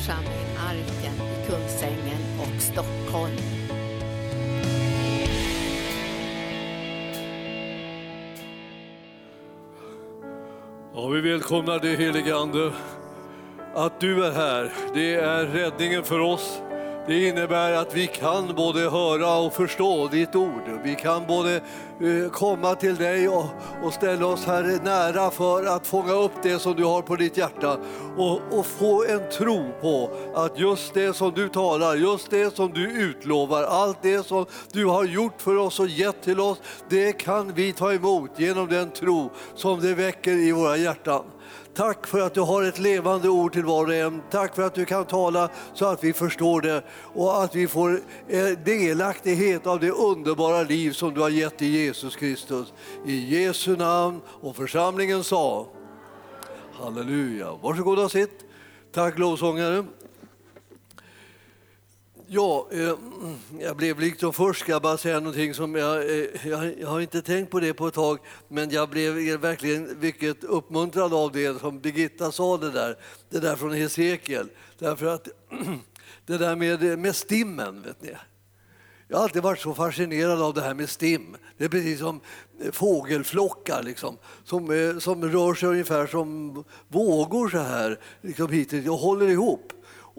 församling Arken i Kungsängen och Stockholm. Ja, vi välkomnar dig helige Ande. Att du är här, det är räddningen för oss. Det innebär att vi kan både höra och förstå ditt ord. Vi kan både eh, komma till dig och, och ställa oss här nära för att fånga upp det som du har på ditt hjärta och, och få en tro på att just det som du talar, just det som du utlovar, allt det som du har gjort för oss och gett till oss, det kan vi ta emot genom den tro som det väcker i våra hjärtan. Tack för att du har ett levande ord till var och en. Tack för att du kan tala så att vi förstår det och att vi får eh, delaktighet av det underbara liv som du har gett i Jesus Kristus. I Jesu namn och församlingen sa Halleluja. Varsågod och sitt. Tack lovsångare. Ja, eh, mm, jag blev liksom först, ska jag bara säga någonting som jag, eh, jag, jag, har inte tänkt på det på ett tag, men jag blev verkligen mycket uppmuntrad av det som Birgitta sa det där, det där från Hesekiel. Därför att det där med, eh, med stimmen, vet ni. Jag har alltid varit så fascinerad av det här med stim. Det är precis som eh, fågelflockar liksom, som, eh, som rör sig ungefär som vågor så här, liksom hittills och håller ihop.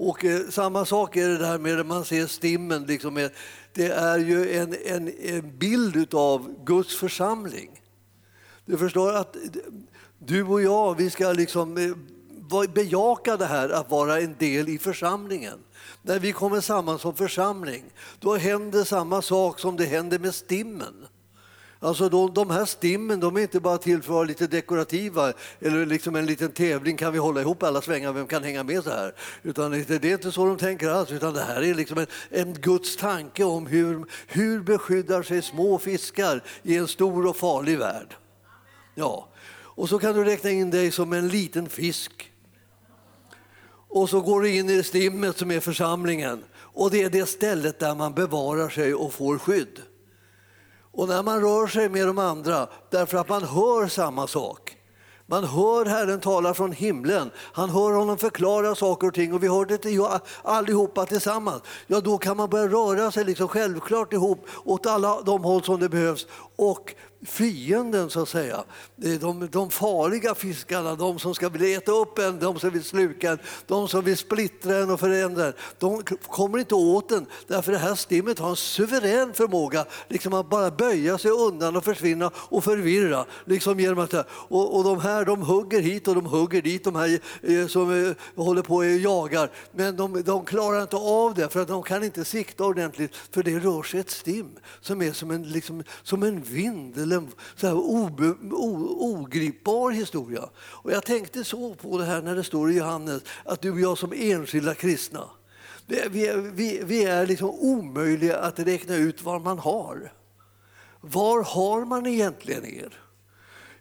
Och eh, samma sak är det där med att man ser stimmen. Liksom med, det är ju en, en, en bild av Guds församling. Du förstår att du och jag, vi ska liksom eh, bejaka det här att vara en del i församlingen. När vi kommer samman som församling, då händer samma sak som det händer med stimmen. Alltså de, de här stimmen de är inte bara till för att vara lite dekorativa eller liksom en liten tävling, kan vi hålla ihop alla svängar, vem kan hänga med så här? Utan det, det är inte så de tänker alls, utan det här är liksom en, en Guds tanke om hur, hur beskyddar sig små fiskar i en stor och farlig värld. Ja, och så kan du räkna in dig som en liten fisk. Och så går du in i stimmet som är församlingen och det är det stället där man bevarar sig och får skydd. Och när man rör sig med de andra, därför att man hör samma sak. Man hör Herren tala från himlen, han hör honom förklara saker och ting och vi hör det allihopa tillsammans. Ja, då kan man börja röra sig liksom självklart ihop åt alla de håll som det behövs och fienden så att säga. Eh, de, de farliga fiskarna, de som ska vilja äta upp en, de som vill sluka en, de som vill splittra en och förändra en. De kommer inte åt en därför det här stimmet har en suverän förmåga liksom att bara böja sig undan och försvinna och förvirra. Liksom genom att, och, och de här de hugger hit och de hugger dit, de här eh, som eh, håller på och jagar. Men de, de klarar inte av det för att de kan inte sikta ordentligt för det rör sig ett stim som är som en, liksom, som en vind till en så här obe, o, ogripbar historia. Och jag tänkte så på det här när det står i Johannes att du och jag som enskilda kristna, vi, vi, vi är liksom omöjliga att räkna ut vad man har. Var har man egentligen er?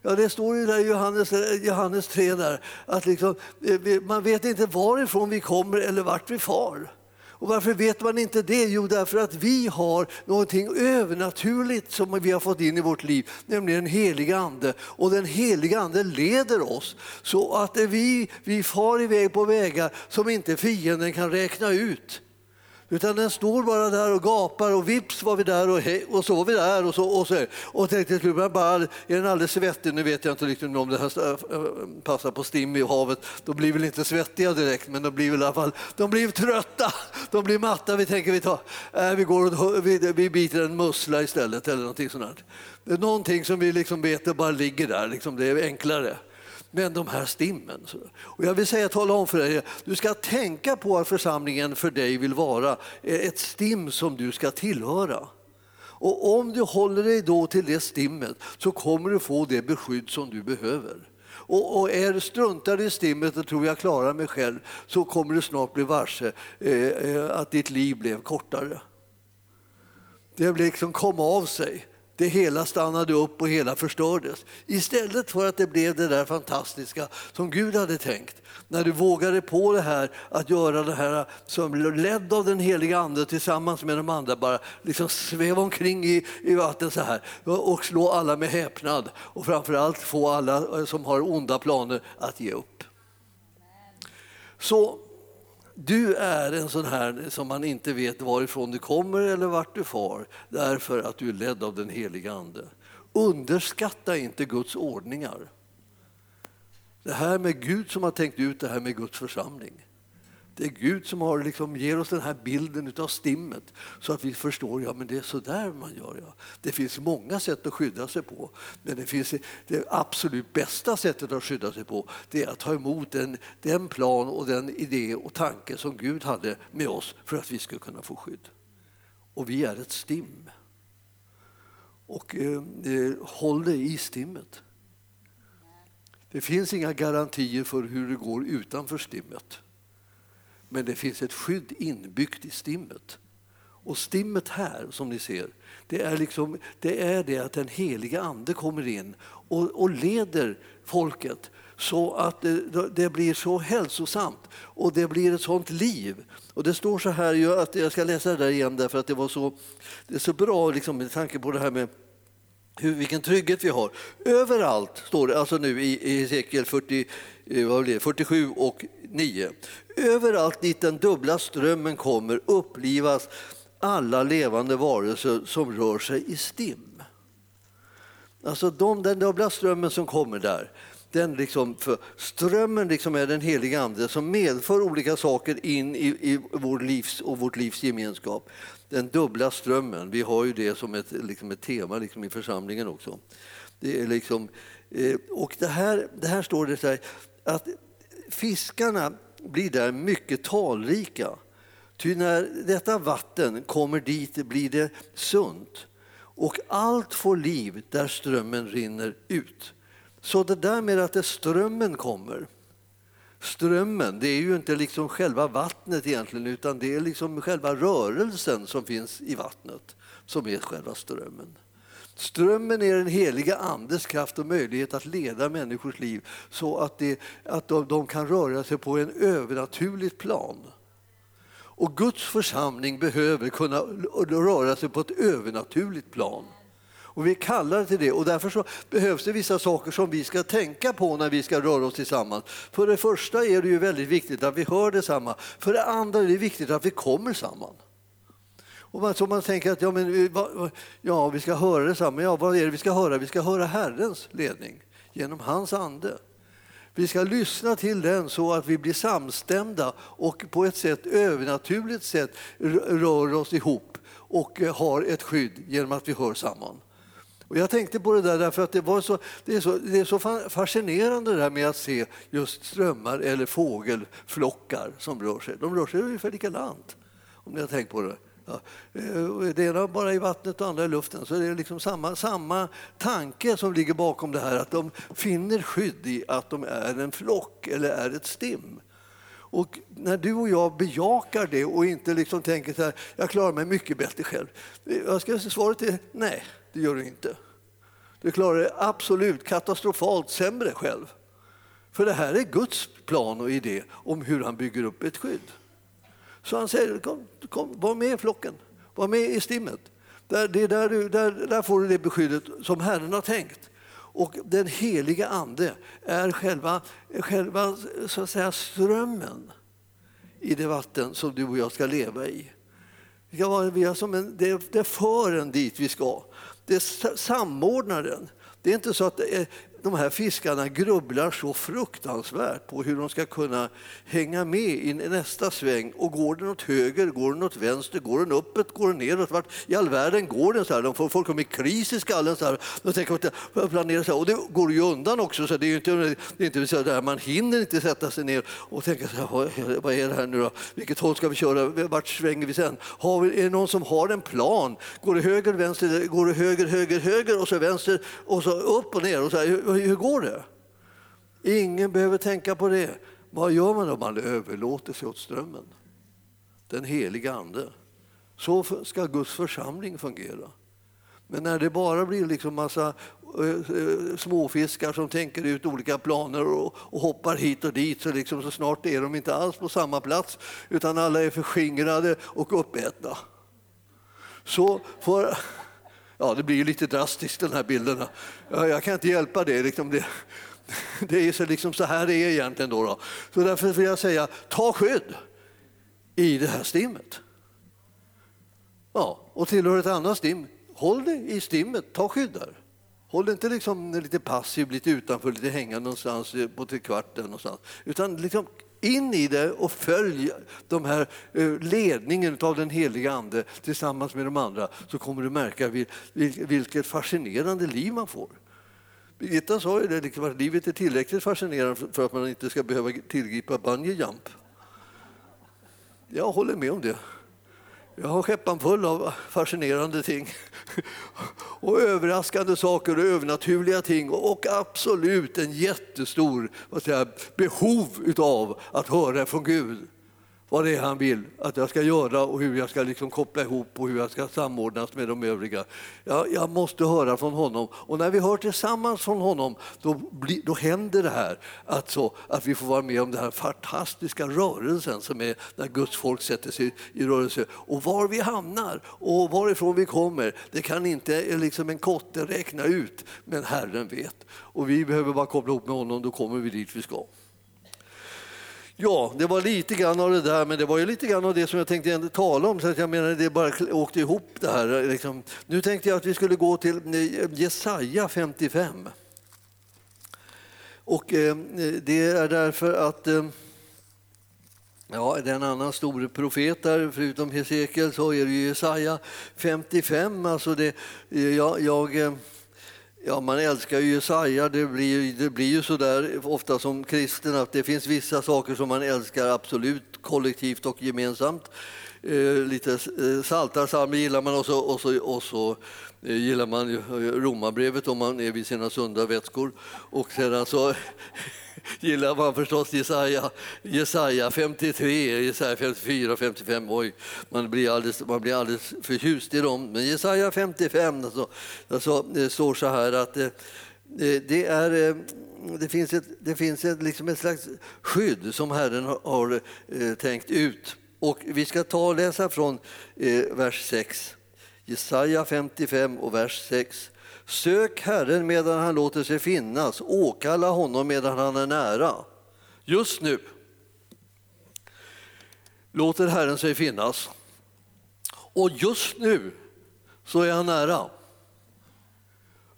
Ja, det står ju där i Johannes, Johannes 3 där, att liksom, eh, man vet inte varifrån vi kommer eller vart vi far. Och varför vet man inte det? Jo, därför att vi har någonting övernaturligt som vi har fått in i vårt liv, nämligen den heliga Ande. Och den heliga Ande leder oss så att vi, vi far iväg på vägar som inte fienden kan räkna ut. Utan den står bara där och gapar och vips var vi där och, hej, och så var vi där och så. Och, så. och tänkte till bara, är den alldeles svettig? Nu vet jag inte riktigt om det här eh, passar på stim i havet. De blir väl inte svettiga direkt, men de blir väl i alla fall de blir trötta. De blir matta. Vi tänker vi, tar, äh, vi, går och, vi, vi biter en mussla istället eller någonting sånt. Det är någonting som vi liksom vet bara ligger där. Liksom, det är enklare men de här stimmen. Och jag vill säga, tala om för dig, du ska tänka på att församlingen för dig vill vara eh, ett stim som du ska tillhöra. Och om du håller dig då till det stimmet så kommer du få det beskydd som du behöver. Och, och är struntar i stimmet och tror jag klarar mig själv så kommer du snart bli varse eh, eh att ditt liv blev kortare. Det liksom kom av sig det hela stannade upp och hela förstördes. Istället för att det blev det där fantastiska som Gud hade tänkt. När du vågade på det här att göra det här som ledd av den heliga Ande tillsammans med de andra, bara liksom sväva omkring i, i vattnet så här och slå alla med häpnad och framförallt få alla som har onda planer att ge upp. Så du är en sån här som man inte vet varifrån du kommer eller vart du far därför att du är ledd av den heliga Ande. Underskatta inte Guds ordningar. Det här med Gud som har tänkt ut det här med Guds församling. Det är Gud som har liksom, ger oss den här bilden av stimmet så att vi förstår ja, men det är så där man gör. Ja. Det finns många sätt att skydda sig på, men det, finns, det absolut bästa sättet att skydda sig på det är att ta emot den, den plan och den idé och tanke som Gud hade med oss för att vi ska kunna få skydd. Och vi är ett stim. Och eh, eh håll dig i stimmet. Det finns inga garantier för hur det går utanför stimmet. Men det finns ett skydd inbyggt i stimmet. Och stimmet här, som ni ser, det är, liksom, det, är det att den heliga Ande kommer in och, och leder folket så att det, det, blir så hälsosamt och det blir ett sånt liv. Och det står så här, att jag ska läsa det där igen därför att det var så, det är så bra liksom, med tanke på det här med hur, vilken trygghet vi har. Överallt, står det alltså nu i Hesekiel 40, 47 och 9. Överallt dit den dubbla strömmen kommer upplivas alla levande varelser som rör sig i stim. Alltså de, den dubbla strömmen som kommer där, den liksom, för strömmen liksom är den heliga Ande som medför olika saker in i, i vår livs och vårt livs gemenskap. Den dubbla strömmen, vi har ju det som ett, liksom ett tema liksom i församlingen också. Det är liksom, eh, och det här, det här står det så här, att fiskarna blir där mycket talrika. Ty när detta vatten kommer dit blir det sunt och allt får liv där strömmen rinner ut. Så det där med att det strömmen kommer, strömmen, det är ju inte liksom själva vattnet egentligen utan det är liksom själva rörelsen som finns i vattnet som är själva strömmen. Strömmen är den heliga Andes kraft och möjlighet att leda människors liv så att, det, att de, de kan röra sig på en övernaturligt plan. Och Guds församling behöver kunna röra sig på ett övernaturligt plan. Och vi kallar till det och därför så behövs det vissa saker som vi ska tänka på när vi ska röra oss tillsammans. För det första är det ju väldigt viktigt att vi hör detsamma. För det andra är det viktigt att vi kommer samman. Och man, så man tänker att ja, men, va, ja, vi ska höra detsamma. Ja, vad är det vi ska höra? Vi ska höra Herrens ledning genom hans ande. Vi ska lyssna till den så att vi blir samstämda och på ett sätt övernaturligt sätt rör oss ihop och eh, har ett skydd genom att vi hör samman. Och jag tänkte på det där därför att det, var så, det, är så, det är så fascinerande det här med att se just strömmar eller fågelflockar som rör sig. De rör sig ungefär likadant, om ni har tänkt på det. Ja, eh, det ena bara i vattnet och andra i luften. Så det är liksom samma, samma tanke som ligger bakom det här, att de finner skydd i att de är en flock eller är ett stim. Och när du och jag bejakar det och inte liksom tänker så här, jag klarar mig mycket bättre själv. Eh, jag ska svaret är nej, det gör du inte. Du klarar dig absolut katastrofalt sämre själv. För det här är Guds plan och idé om hur han bygger upp ett skydd. Så han säger, kom, kom, var med i flocken, var med i stimmet. Där, det där, du, där, där får du det beskyddet som Herren har tänkt. Och den heliga Ande är själva, själva så att säga, strömmen i det vatten som du och jag ska leva i. Det, ska vara, vi som en, det, det för en dit vi ska. Det samordnar den. Det är inte så att eh, de här fiskarna grubblar så fruktansvärt på hur de ska kunna hänga med i nästa sväng. Och går den åt höger, går den åt vänster, går den uppåt, går den neråt? Vart i all världen går den så här? De får, folk kommer i kris i skallen. Så här. De tänker att planera så här. Och det går ju undan också. Så det är inte, det är inte så där. Man hinner inte sätta sig ner och tänka så här, vad är det här nu då? Vilket håll ska vi köra? Vart svänger vi sen? Har vi, är det någon som har en plan? Går det höger, vänster, går det höger, höger, höger och så vänster och så upp och ner? Och så här hur går det? Ingen behöver tänka på det. Vad gör man då? Man överlåter sig åt strömmen. Den heliga Ande. Så ska Guds församling fungera. Men när det bara blir liksom massa småfiskar som tänker ut olika planer och, och, hoppar hit och dit så, liksom, så snart är de inte alls på samma plats utan alla är förskingrade och uppätna. Så för, Ja, det blir ju lite drastiskt den här bilden. Jag kan inte hjälpa det. Liksom det, det är så, liksom så här det är egentligen. Då, då. Så därför vill jag säga, ta skydd. i det här stimmet. Ja, och tillhör ett annat stim, håll dig i stimmet, ta skydd där. Håll inte liksom lite passiv, lite utanför, lite hängande någonstans eh, på kvarten någonstans. Utan liksom in i det och följ de här eh, ledningen av den heliga Ande tillsammans med de andra så kommer du märka vilket fascinerande liv man får. Birgitta sa ju det, liksom att livet är tillräckligt fascinerande för att man inte ska behöva tillgripa bungee jump. Jag håller med om det. Jag har skeppan full av fascinerande ting och överraskande saker och övernaturliga ting och absolut en jättestor vad säger, behov av att höra från Gud vad det är han vill att jag ska göra och hur jag ska liksom koppla ihop och hur jag ska samordnas med de övriga. Jag, jag måste höra från honom och när vi hör tillsammans från honom då, bli, då händer det här alltså, att vi får vara med om den här fantastiska rörelsen som är när Guds folk sätter sig i rörelse. Och var vi hamnar och varifrån vi kommer det kan inte liksom en kotte räkna ut men Herren vet. Och vi behöver bara koppla ihop med honom, då kommer vi dit vi ska. Ja, det var lite grann av det där, men det var ju lite grann av det som jag tänkte tala om, så att jag menar det bara åkte ihop det här. Liksom. Nu tänkte jag att vi skulle gå till eh, Jesaja 55. Och eh, det är därför att eh, Ja, det är en annan stor profet där, förutom Hesekiel så är det Jesaja 55. Alltså det, eh, jag, jag eh, Ja, man älskar ju Jesaja. Det blir, det blir ju så där ofta som kristen att det finns vissa saker som man älskar absolut kollektivt och gemensamt. Eh, lite eh, saltarsalmer gillar man och så, och så, och så eh, gillar man ju romabrevet om man är vid sina sunda vätskor. Och sedan så gillar man förstås Jesaja, Jesaja 53, Jesaja 54 och 55. Oj, man blir alldeles, man blir alldeles förtjust i dem. Men Jesaja 55 alltså, alltså, det står så här att eh, eh, det, är, det finns ett, det finns ett, liksom ett slags skydd som Herren har, har tänkt ut. Och vi ska ta och läsa från vers 6. Jesaja 55 och vers 6. Sök Herren medan han låter sig finnas, åkalla honom medan han är nära. Just nu låter Herren sig finnas. Och just nu så är han nära.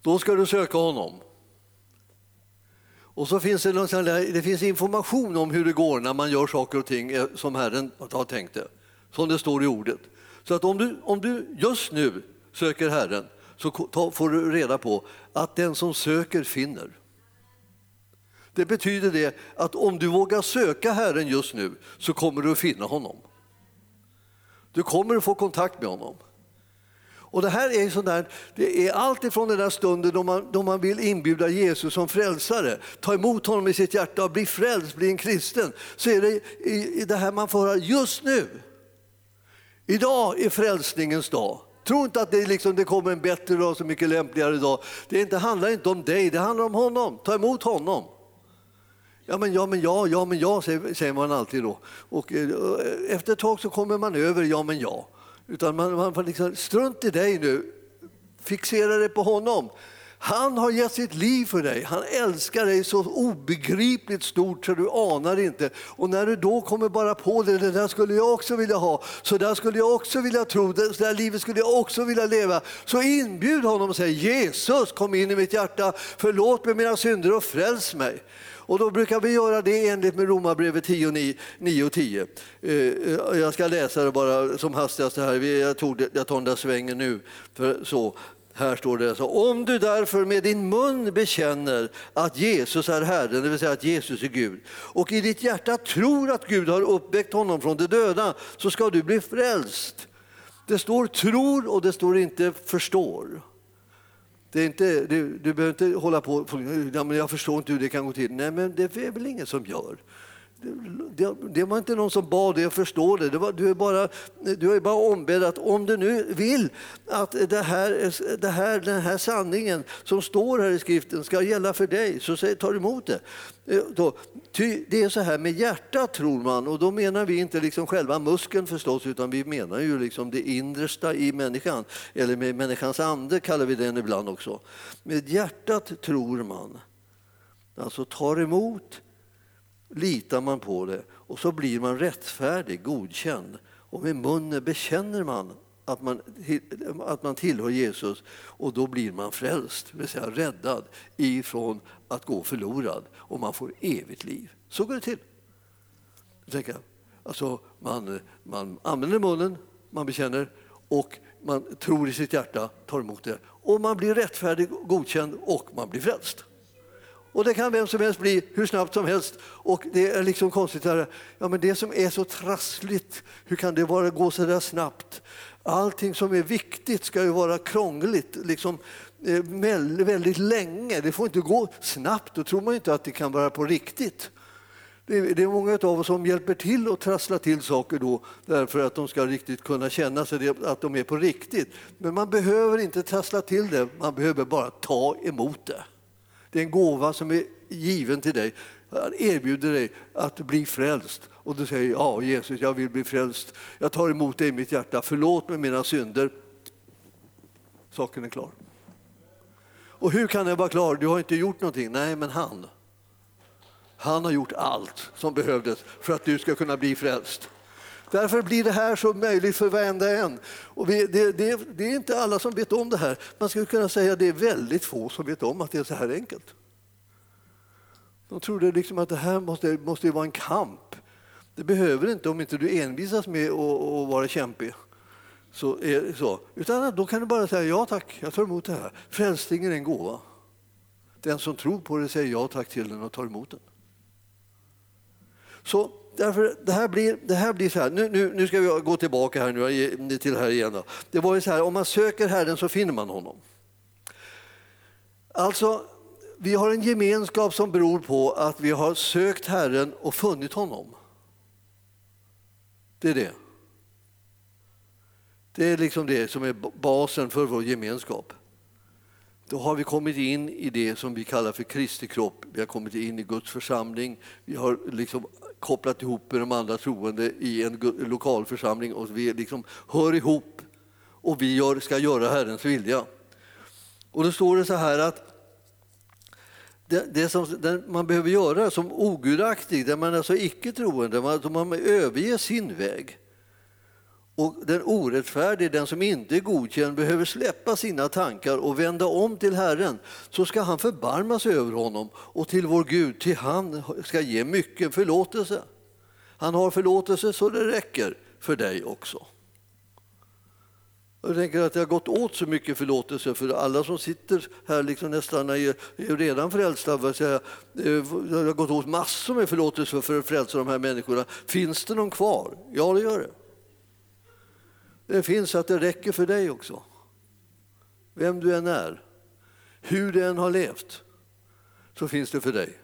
Då ska du söka honom. Och så finns det, det finns information om hur det går när man gör saker och ting eh, som Herren har tänkt det, som det står i ordet. Så att om du, om du just nu söker Herren så får du reda på att den som söker finner. Det betyder det att om du vågar söka Herren just nu så kommer du att finna honom. Du kommer att få kontakt med honom. Och Det här är sådär, det är allt ifrån den där stunden då man, då man vill inbjuda Jesus som frälsare, ta emot honom i sitt hjärta och bli frälst, bli en kristen. Så är det i, det här man får höra just nu. Idag är frälsningens dag. Tro inte att det, liksom, det kommer en bättre dag, så mycket lämpligare dag. Det inte, handlar inte om dig, det handlar om honom. Ta emot honom. Ja, men ja, men ja, ja, men ja, säger man alltid då. Och eh, efter ett tag så kommer man över ja, men ja. Utan man, man liksom, strunt i dig nu, fixera dig på honom. Han har gett sitt liv för dig. Han älskar dig så obegripligt stort så du anar inte. Och när du då kommer bara på det, det där skulle jag också vilja ha, så där skulle jag också vilja tro, det där livet skulle jag också vilja leva. Så inbjud honom och säg Jesus kom in i mitt hjärta, förlåt mig mina synder och fräls mig. Och då brukar vi göra det enligt med Romarbrevet 10, 9 och 10. Eh, eh, jag ska läsa det bara som hastigast här. Jag, tog, jag tar den där svängen nu. För så. Här står det så. Om du därför med din mun bekänner att Jesus är Herren, det vill säga att Jesus är Gud, och i ditt hjärta tror att Gud har uppväckt honom från de döda, så ska du bli frälst. Det står tror och det står inte förstår. Det är inte, du, du behöver inte hålla på, ja, men jag förstår inte hur det kan gå till. Nej, men det är väl ingen som gör. Det, det, var inte någon som bad dig att förstå det. det var, du, är bara, du är bara ombedd att om du nu vill att det här, det här, den här sanningen som står här i skriften ska gälla för dig, så säg, tar emot det. Eh, då, ty, det är så här med hjärtat tror man, och då menar vi inte liksom själva muskeln förstås, utan vi menar ju liksom det innersta i människan, eller med människans ande kallar vi den ibland också. Med hjärtat tror man, alltså tar emot litar man på det och så blir man rättfärdig, godkänd. Och med munnen bekänner man att man, att man tillhör Jesus och då blir man frälst, det vill säga räddad ifrån att gå förlorad och man får evigt liv. Så går det till. Tänker, alltså man, man använder munnen, man bekänner och man tror i sitt hjärta, tar emot det och man blir rättfärdig, godkänd och man blir frälst. Och det kan vem som helst bli hur snabbt som helst. Och det är liksom konstigt, här, ja, men det som är så trassligt, hur kan det bara gå så där snabbt? Allting som är viktigt ska ju vara krångligt, liksom, eh, väldigt länge. Det får inte gå snabbt, då tror man inte att det kan vara på riktigt. Det är många av oss som hjälper till att trassla till saker då därför att de ska riktigt kunna känna sig att de är på riktigt. Men man behöver inte trassla till det, man behöver bara ta emot det. Det är en gåva som är given till dig. Han erbjuder dig att bli frälst. Och du säger ja Jesus, jag vill bli frälst. Jag tar emot dig i mitt hjärta. Förlåt mig mina synder. Saken är klar. Och hur kan den vara klar? Du har inte gjort någonting. Nej, men han. Han har gjort allt som behövdes för att du ska kunna bli frälst. Därför blir det här så möjligt för varenda en. Och vi, det, det, det, är inte alla som vet om det här. Man skulle kunna säga att det är väldigt få som vet om att det är så här enkelt. De trodde liksom att det här måste, måste vara en kamp. Det behöver inte om inte du envisas med att, att vara kämpig. Så är så. Utan då kan du bara säga ja tack, jag tar emot det här. Frälsningen är en gåva. Den som tror på det säger ja tack till den och tar emot den. Så därför, det, här blir, det här blir så här, nu, nu, nu ska vi gå tillbaka här nu, till här igen. Då. Det var ju så här, om man söker Herren så finner man honom. Alltså, vi har en gemenskap som beror på att vi har sökt Herren och funnit honom. Det är det. Det är liksom det som är basen för vår gemenskap. Då har vi kommit in i det som vi kallar för Kristi kropp. Vi har kommit in i Guds församling. Vi har liksom kopplat ihop med de andra troende i en lokal församling och vi liksom hör ihop och vi gör, ska göra Herrens vilja. Och då står det så här att det, det som det man behöver göra som ogudaktig, där man alltså icke troende, man, man överger sin väg. Och den orättfärdige, den som inte är godkänd, behöver släppa sina tankar och vända om till Herren. Så ska han förbarma sig över honom och till vår Gud, till han ska ge mycket förlåtelse. Han har förlåtelse så det räcker för dig också. Jag tänker att det har gått åt så mycket förlåtelse för alla som sitter här liksom nästan är, är redan frälsta. Eh, det har gått åt massor med förlåtelse för att frälsa de här människorna. Finns det någon kvar? Ja, det gör det. Det finns att det räcker för dig också. Vem du än är, hur du än har levt, så finns det för dig.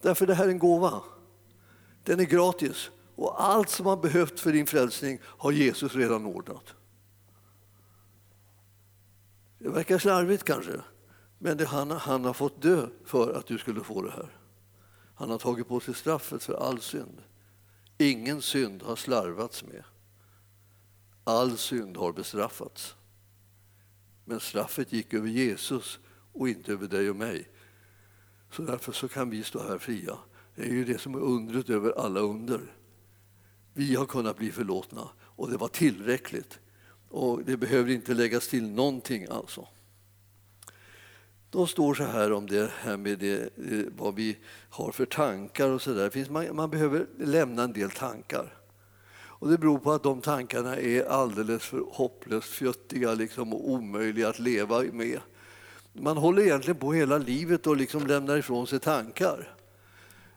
Därför det här är en gåva. Den är gratis och allt som har behövt för din frälsning har Jesus redan ordnat. Det verkar slarvigt kanske, men det, han, han har fått dö för att du skulle få det här. Han har tagit på sig straffet för all synd. Ingen synd har slarvats med. All synd har bestraffats. Men straffet gick över Jesus och inte över dig och mig. Så därför så kan vi stå här fria. Det är ju det som är undret över alla under. Vi har kunnat bli förlåtna och det var tillräckligt. Och det behöver inte läggas till någonting alltså. De står så här om det här med det, eh, vad vi har för tankar och så där. Man, man behöver lämna en del tankar. Och det beror på att de tankarna är alldeles för hopplöst fjuttiga liksom, och omöjliga att leva med. Man håller egentligen på hela livet och liksom lämnar ifrån sig tankar.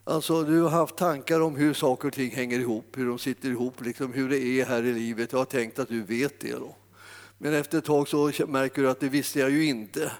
Alltså, du har haft tankar om hur saker och ting hänger ihop, hur de sitter ihop, liksom hur det är här i livet. Jag har tänkt att du vet det. Då. Men efter ett tag så märker du att det visste jag ju inte.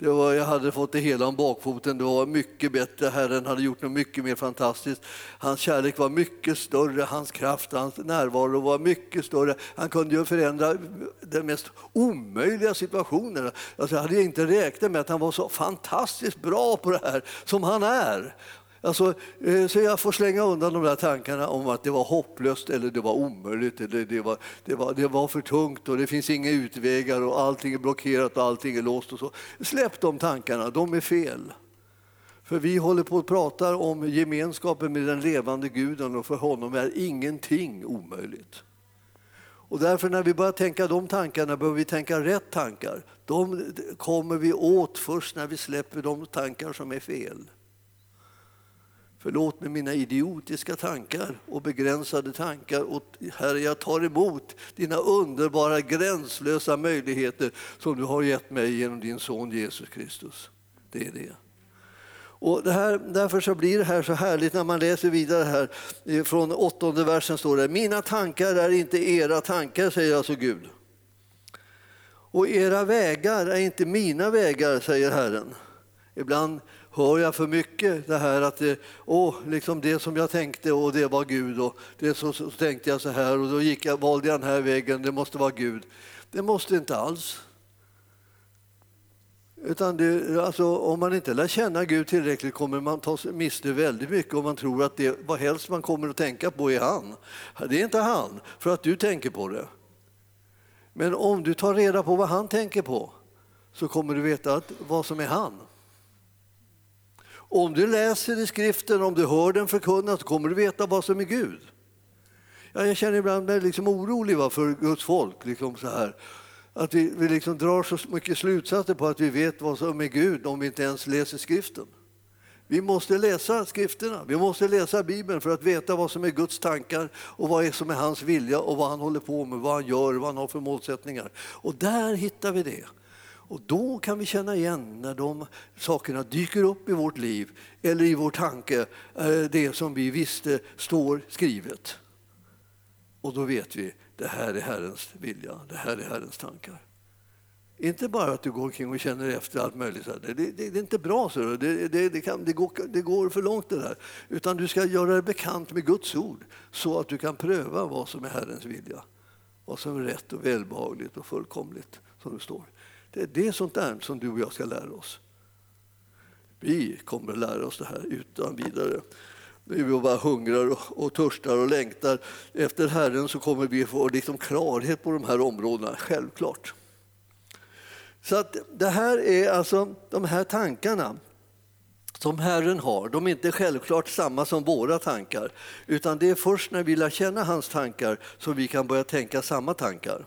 Det var, jag hade fått det hela om bakfoten. Det var mycket bättre. Herren hade gjort något mycket mer fantastiskt. Hans kärlek var mycket större, hans kraft, hans närvaro var mycket större. Han kunde ju förändra den mest omöjliga situationen. Alltså jag hade inte räknat med att han var så fantastiskt bra på det här som han är. Alltså, eh, så jag får slänga undan de där tankarna om att det var hopplöst eller det var omöjligt eller det var, det var, det var för tungt och det finns inga utvägar och allting är blockerat och allting är låst. Och så. Släpp de tankarna, de är fel. För vi håller på att prata om gemenskapen med den levande guden och för honom är ingenting omöjligt. Och därför när vi börjar tänka de tankarna behöver vi tänka rätt tankar. De kommer vi åt först när vi släpper de tankar som är fel. Förlåt mig mina idiotiska tankar och begränsade tankar. Och Herre, jag tar emot dina underbara gränslösa möjligheter som du har gett mig genom din son Jesus Kristus. Det är det. Och det här, därför så blir det här så härligt när man läser vidare här. Eh, från åttonde versen står det, mina tankar är inte era tankar, säger alltså Gud. Och era vägar är inte mina vägar, säger Herren. Ibland hör jag för mycket det här att det, åh, liksom det som jag tänkte och det var Gud och det så, så tänkte jag så här och då gick jag, valde jag den här vägen, det måste vara Gud. Det måste inte alls. Utan det, alltså, om man inte lär känna Gud tillräckligt kommer man ta miste väldigt mycket om man tror att det vad helst man kommer att tänka på är han. Det är inte han, för att du tänker på det. Men om du tar reda på vad han tänker på så kommer du veta att, vad som är han. Om du läser i skriften, om du hör den förkunnas, kommer du veta vad som är Gud. Ja, jag känner ibland mig liksom orolig för Guds folk. Liksom så här. Att vi, vi liksom drar så mycket slutsatser på att vi vet vad som är Gud om vi inte ens läser skriften. Vi måste läsa skrifterna, vi måste läsa Bibeln för att veta vad som är Guds tankar och vad som är hans vilja och vad han håller på med, vad han gör, vad han har för målsättningar. Och där hittar vi det. Och då kan vi känna igen när de sakerna dyker upp i vårt liv eller i vår tanke, eh, det som vi visste står skrivet. Och då vet vi, det här är Herrens vilja, det här är Herrens tankar. Inte bara att du går omkring och känner efter allt möjligt. Det, det, det är inte bra, så det, det, kan, det, går, det går för långt det där. Utan du ska göra dig bekant med Guds ord så att du kan pröva vad som är Herrens vilja. Vad som är rätt och välbehagligt och fullkomligt, som det står. Det är det sånt där som du och jag ska lära oss. Vi kommer att lära oss det här utan vidare. När vi bara hungrar och, och törstar och längtar efter Herren så kommer vi få liksom klarhet på de här områdena, självklart. Så att det här är alltså de här tankarna som Herren har, de är inte självklart samma som våra tankar. Utan det är först när vi lär känna hans tankar som vi kan börja tänka samma tankar.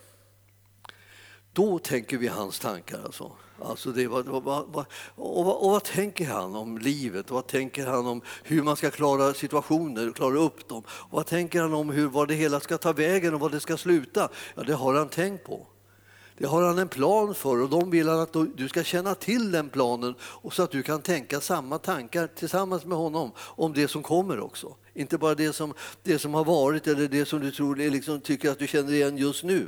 Då tänker vi hans tankar. Alltså. Alltså det, vad, vad, vad, och, vad, och vad tänker han om livet? Vad tänker han om hur man ska klara situationer klara upp dem? Och vad tänker han om hur, vad det hela ska ta vägen och vad det ska sluta? Ja, det har han tänkt på. Det har han en plan för och de vill att du ska känna till den planen och så att du kan tänka samma tankar tillsammans med honom om det som kommer också. Inte bara det som, det som har varit eller det som du tror, liksom, tycker att du känner igen just nu.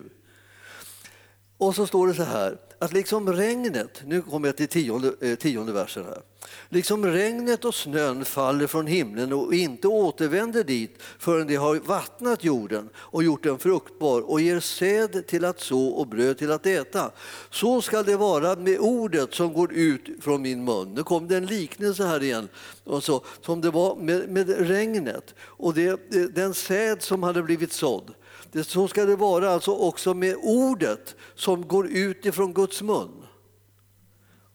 Och så står det så här, att liksom regnet, nu kommer jag till tionde, eh, tionde versen här. Liksom regnet och snön faller från himlen och inte återvänder dit förrän det har vattnat jorden och gjort den fruktbar och ger säd till att så och bröd till att äta. Så ska det vara med ordet som går ut från min mun. Nu kom det en liknelse här igen, och så, som det var med, med regnet och det, eh, den säd som hade blivit sådd. Det, så ska det vara alltså också med ordet som går ut ifrån Guds mun.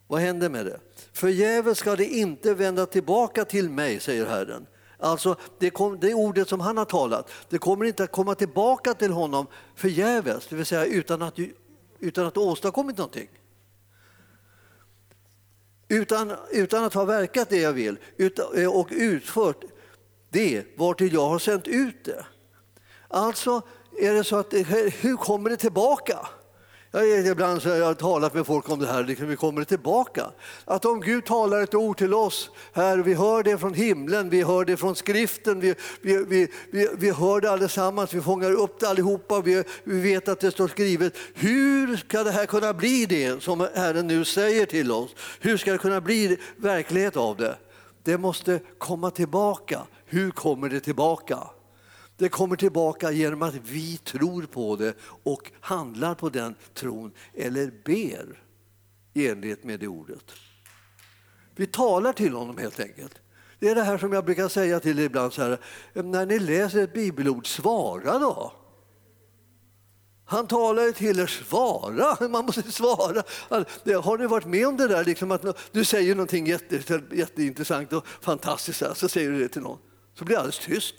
Vad händer med det? Förgäves ska det inte vända tillbaka till mig, säger Herren. Alltså det, kom, det ordet som han har talat, det kommer inte att komma tillbaka till honom förgäves, det vill säga utan att, utan att ha åstadkommit någonting. Utan, utan att ha verkat det jag vill eh, och utfört det vartill jag har sänt ut det. Alltså är det så att hur kommer det tillbaka? Jag ibland så jag talat med folk om det här, liksom, hur kommer det tillbaka? Att om Gud talar ett ord till oss här, vi hör det från himlen, vi hör det från skriften, vi, vi, vi, vi, vi hör det allesammans, vi fångar upp det allihopa, vi, vi vet att det står skrivet. Hur ska det här kunna bli det som Herren nu säger till oss? Hur ska det kunna bli verklighet av det? Det måste komma tillbaka. Hur kommer det tillbaka? Det kommer tillbaka genom att vi tror på det och handlar på den tron eller ber i enlighet med det ordet. Vi talar till honom helt enkelt. Det är det här som jag brukar säga till er ibland så här, när ni läser ett bibelord, svara då. Han talar till er, svara! Man måste svara. Alltså, har ni varit med om det där, liksom att du säger någonting jätte, jätteintressant och fantastiskt, så säger du det till någon, så blir det alldeles tyst.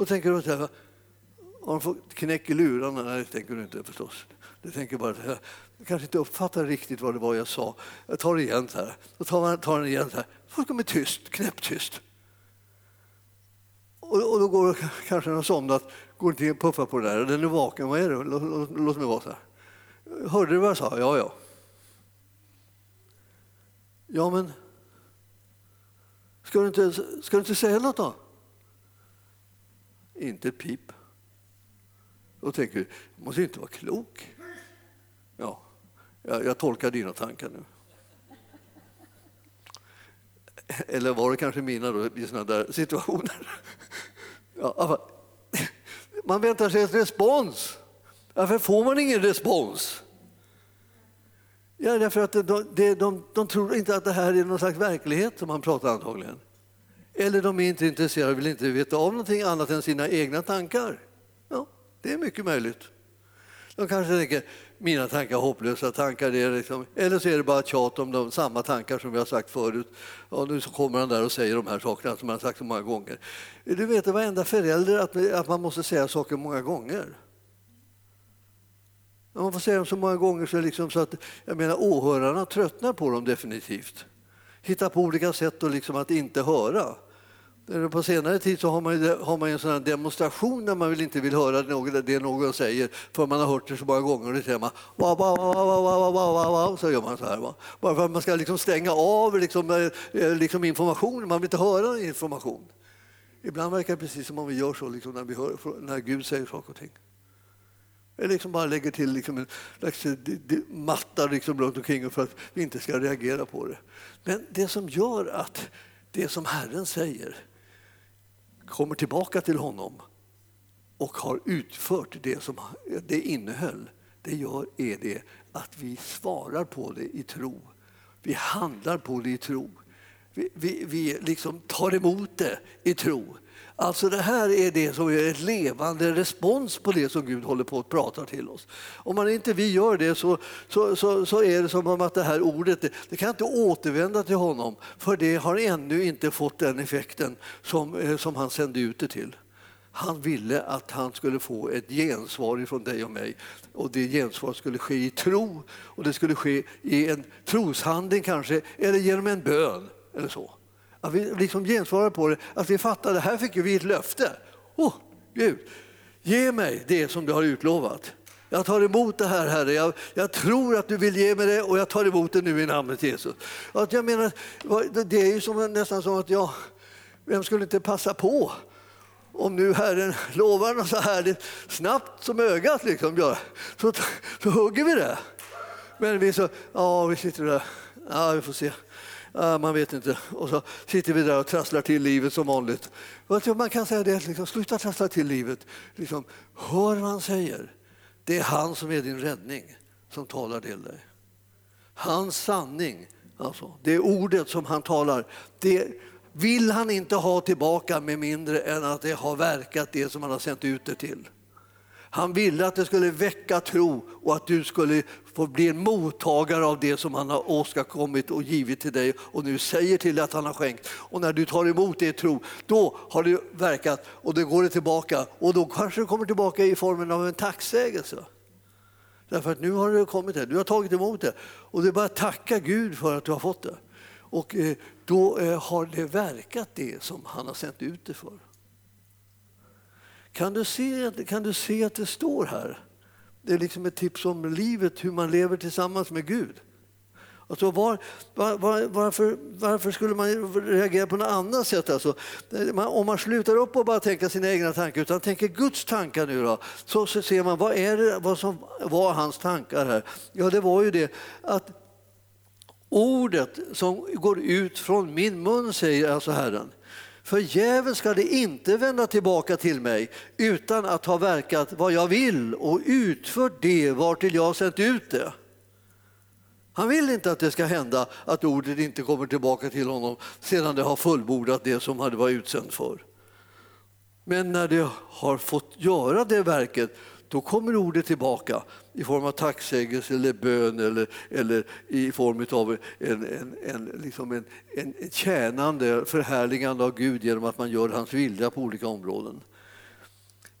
Och tänker du så här, har de fått knäck i lurarna? Nej, det tänker du inte förstås. Du tänker bara, jag kanske inte uppfattar riktigt vad det var jag sa. Jag tar det igen så här. Då tar man tar den igen så här. Folk kommer tyst, knäpptyst. Och, och då går kanske någon somnat, går inte och puffar på det där. Den är vaken, vad är det? Låt, låt mig vara så här. Hörde du vad jag sa? Ja, ja. Ja, men ska du inte, ska du inte säga något då? Inte ett pip. Då tänker du, jag måste inte vara klok. Ja, jag, jag tolkar dina tankar nu. Eller var det kanske mina då, i sådana där situationer? Ja, man väntar sig en respons. Varför får man ingen respons? Ja, därför att de, de, de, de tror inte att det här är någon slags verklighet som man pratar antagligen. Eller de är inte intresserade och vill inte veta av någonting annat än sina egna tankar. Ja, det är mycket möjligt. De kanske tänker mina tankar är hopplösa tankar. är liksom, eller så är det bara tjat om de, samma tankar som vi har sagt förut. Och nu så kommer han där och säger de här sakerna som han har sagt så många gånger. Du vet varenda förälder att, att man måste säga saker många gånger. Man får säga dem så många gånger så, liksom så att jag menar, åhörarna tröttnar på dem definitivt. Hitta på olika sätt och liksom att inte höra. På senare tid så har man, har man en sån demonstration när man vill inte vill höra något, det någon säger för man har hört det så många gånger. Och det säger man så gör man så här. Va? Bara för att man ska liksom stänga av liksom, eh, eh, liksom information. Man vill inte höra information. Ibland verkar det precis som om vi gör så liksom, när, vi hör, när Gud säger saker och ting. Jag liksom bara lägger till liksom en slags eh, matta liksom runt omkring för att vi inte ska reagera på det. Men det som gör att det som Herren säger kommer tillbaka till honom och har utfört det som det innehöll, det gör är det att vi svarar på det i tro. Vi handlar på det i tro. Vi, vi, vi liksom tar emot det i tro. Alltså det här är det som är ett levande respons på det som Gud håller på att prata till oss. Om man inte vi gör det så, så, så, så är det som om att det här ordet det, det, kan inte återvända till honom för det har ännu inte fått den effekten som, eh, som han sände ut det till. Han ville att han skulle få ett gensvar från dig och mig. Och Det gensvaret skulle ske i tro och det skulle ske i en troshandling kanske, eller genom en bön eller så. Att vi liksom gensvarar på det, att vi fattade, här fick vi ett löfte. Oh, Gud, ge mig det som du har utlovat. Jag tar emot det här, Herre. Jag, jag, tror att du vill ge mig det och jag tar emot det nu i namnet Jesus. Att jag menar, det är ju som, nästan som att jag, vem skulle inte passa på om nu Herren lovar något så härligt snabbt som ögat, liksom, gör, så, så hugger vi det. Men vi så, ja, vi sitter där, ja, vi får se. Ah, man vet inte. Och så sitter vi där och trasslar till livet som vanligt. Man kan säga det, liksom, sluta trassla till livet. Liksom, hör vad han säger. Det är han som är din räddning, som talar till dig. Hans sanning, alltså, det ordet som han talar, det vill han inte ha tillbaka med mindre än att det har verkat det som han har sänt ut det till. Han ville att det skulle väcka tro och att du skulle få bli en mottagare av det som han har åstadkommit och givit till dig och nu säger till dig att han har skänkt. Och när du tar emot det i tro, då har det verkat och då går det tillbaka och då kanske det kommer tillbaka i formen av en tacksägelse. Därför att nu har det kommit här, du har tagit emot det och det är bara att tacka Gud för att du har fått det. Och eh, då eh, har det verkat det som han har sänt ut det för. Kan du se, kan du se att det står här? Det är liksom ett tips om livet, hur man lever tillsammans med Gud. Alltså var, var, var, varför, varför, skulle man reagera på något annat sätt? Alltså, om man slutar upp och bara tänka sina egna tankar utan tänker Guds tankar nu då, så, så ser man vad, är det, vad som var hans tankar här. Ja, det var ju det att ordet som går ut från min mun, säger alltså Herren, för djävulen ska det inte vända tillbaka till mig utan att ha verkat vad jag vill och utfört det vartill jag har sänt ut det. Han vill inte att det ska hända att ordet inte kommer tillbaka till honom sedan det har fullbordat det som hade varit utsänd för. Men när det har fått göra det verket, då kommer ordet tillbaka i form av tacksägelse eller bön eller, eller i form av en, en, en, liksom en, en, en tjänande förhärligande av Gud genom att man gör hans vilja på olika områden.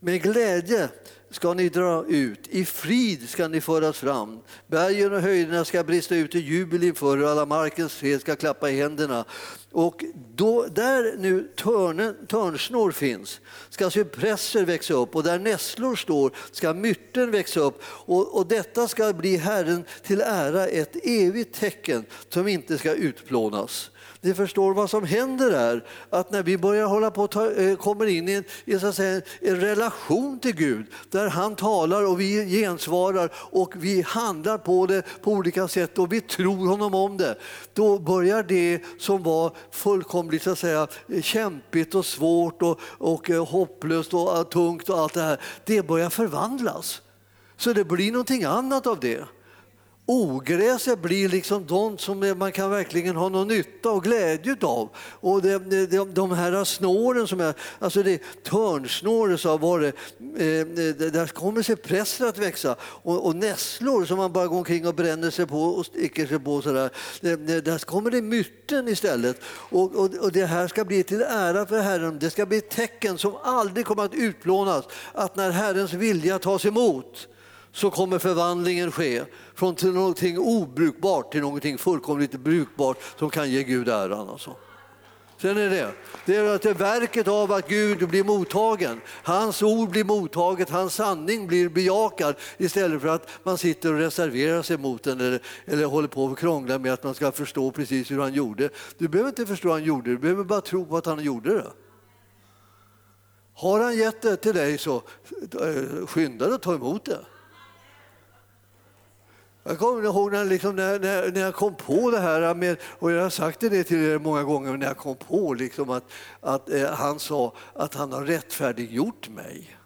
Med glädje ska ni dra ut, i frid ska ni föras fram. Bergen och höjderna ska brista ut i jubel inför er, alla markens fred ska klappa i händerna. Och då, där nu törnen, törnsnår finns ska alltså cypresser växa upp och där nässlor står ska myrten växa upp. Och, och detta ska bli Herren till ära ett evigt tecken som inte ska utplånas. Ni förstår vad som händer är att när vi börjar hålla på ta, eh, kommer in i en, i så säga, en relation till Gud där han talar och vi gensvarar och vi handlar på det på olika sätt och vi tror honom om det. Då börjar det som var fullkomligt så att säga, kämpigt och svårt och, och eh, hopplöst och tungt och allt det här, det börjar förvandlas. Så det blir någonting annat av det. Ogräset blir liksom de som man kan verkligen ha någon nytta och glädje av. Och det, det, de här snåren, som är, alltså det törnsnåren, så var eh, det, eh, där kommer sig präster att växa. Och, och nässlor som man bara går omkring och bränner sig på och sticker sig på. Sådär. Eh, eh, där kommer det mytten istället. Och, och, och det här ska bli till ära för Herren. Det ska bli ett tecken som aldrig kommer att utplånas. Att när Herrens vilja tas emot så kommer förvandlingen ske från till någonting obrukbart till någonting fullkomligt brukbart som kan ge Gud äran. Alltså. Sen är det, det är att det verket av att Gud blir mottagen. Hans ord blir mottaget, hans sanning blir bejakad istället för att man sitter och reserverar sig mot den eller, eller håller på och krånglar med att man ska förstå precis hur han gjorde. Du behöver inte förstå hur han gjorde, du behöver bara tro på att han gjorde det. Har han gett det till dig så eh, skynda dig att ta emot det. Jag kommer ihåg när, liksom, när, när, när, jag kom på det här, med, och jag har sagt det till er många gånger, när jag kom på liksom att, att eh, han sa att han har rättfärdiggjort mig.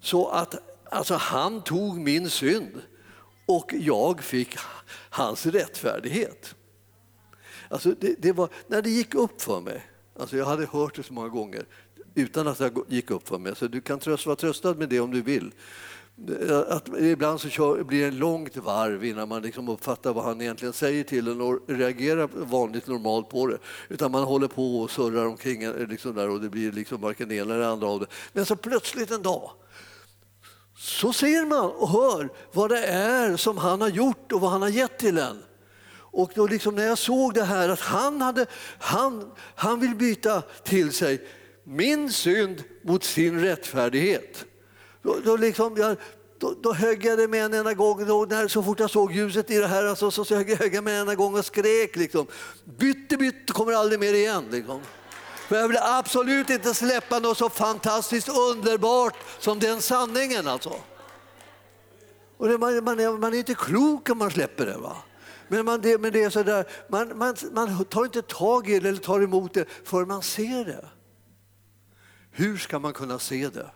Så att alltså, han tog min synd och jag fick hans rättfärdighet. Alltså, det, det var, när det gick upp för mig, alltså jag hade hört det så många gånger utan att det gick upp för mig, så du kan tröst, vara tröstad med det om du vill. Att ibland så kör, blir det ett långt varv innan man liksom uppfattar vad han egentligen säger till en och reagerar vanligt normalt på det. Utan man håller på och surrar omkring eh, liksom där och det blir liksom varken det ena eller andra av det. Men så plötsligt en dag så ser man och hör vad det är som han har gjort och vad han har gett till en. Och då liksom när jag såg det här att han, hade, han, han vill byta till sig min synd mot sin rättfärdighet. Då, då, liksom, jag, då, då högg jag det med en enda gång. Då, när, så fort jag såg ljuset i det här alltså, så, så högg jag med en enda gång och skrek. Liksom. Bytte, bytte, kommer aldrig mer igen. Liksom. För jag vill absolut inte släppa något så fantastiskt underbart som den sanningen. Alltså. Och det, man, man, är, man är inte klok om man släpper det. Va? Men, man, det, men det är så där, man, man, man tar inte tag i det eller tar emot det förrän man ser det. Hur ska man kunna se det?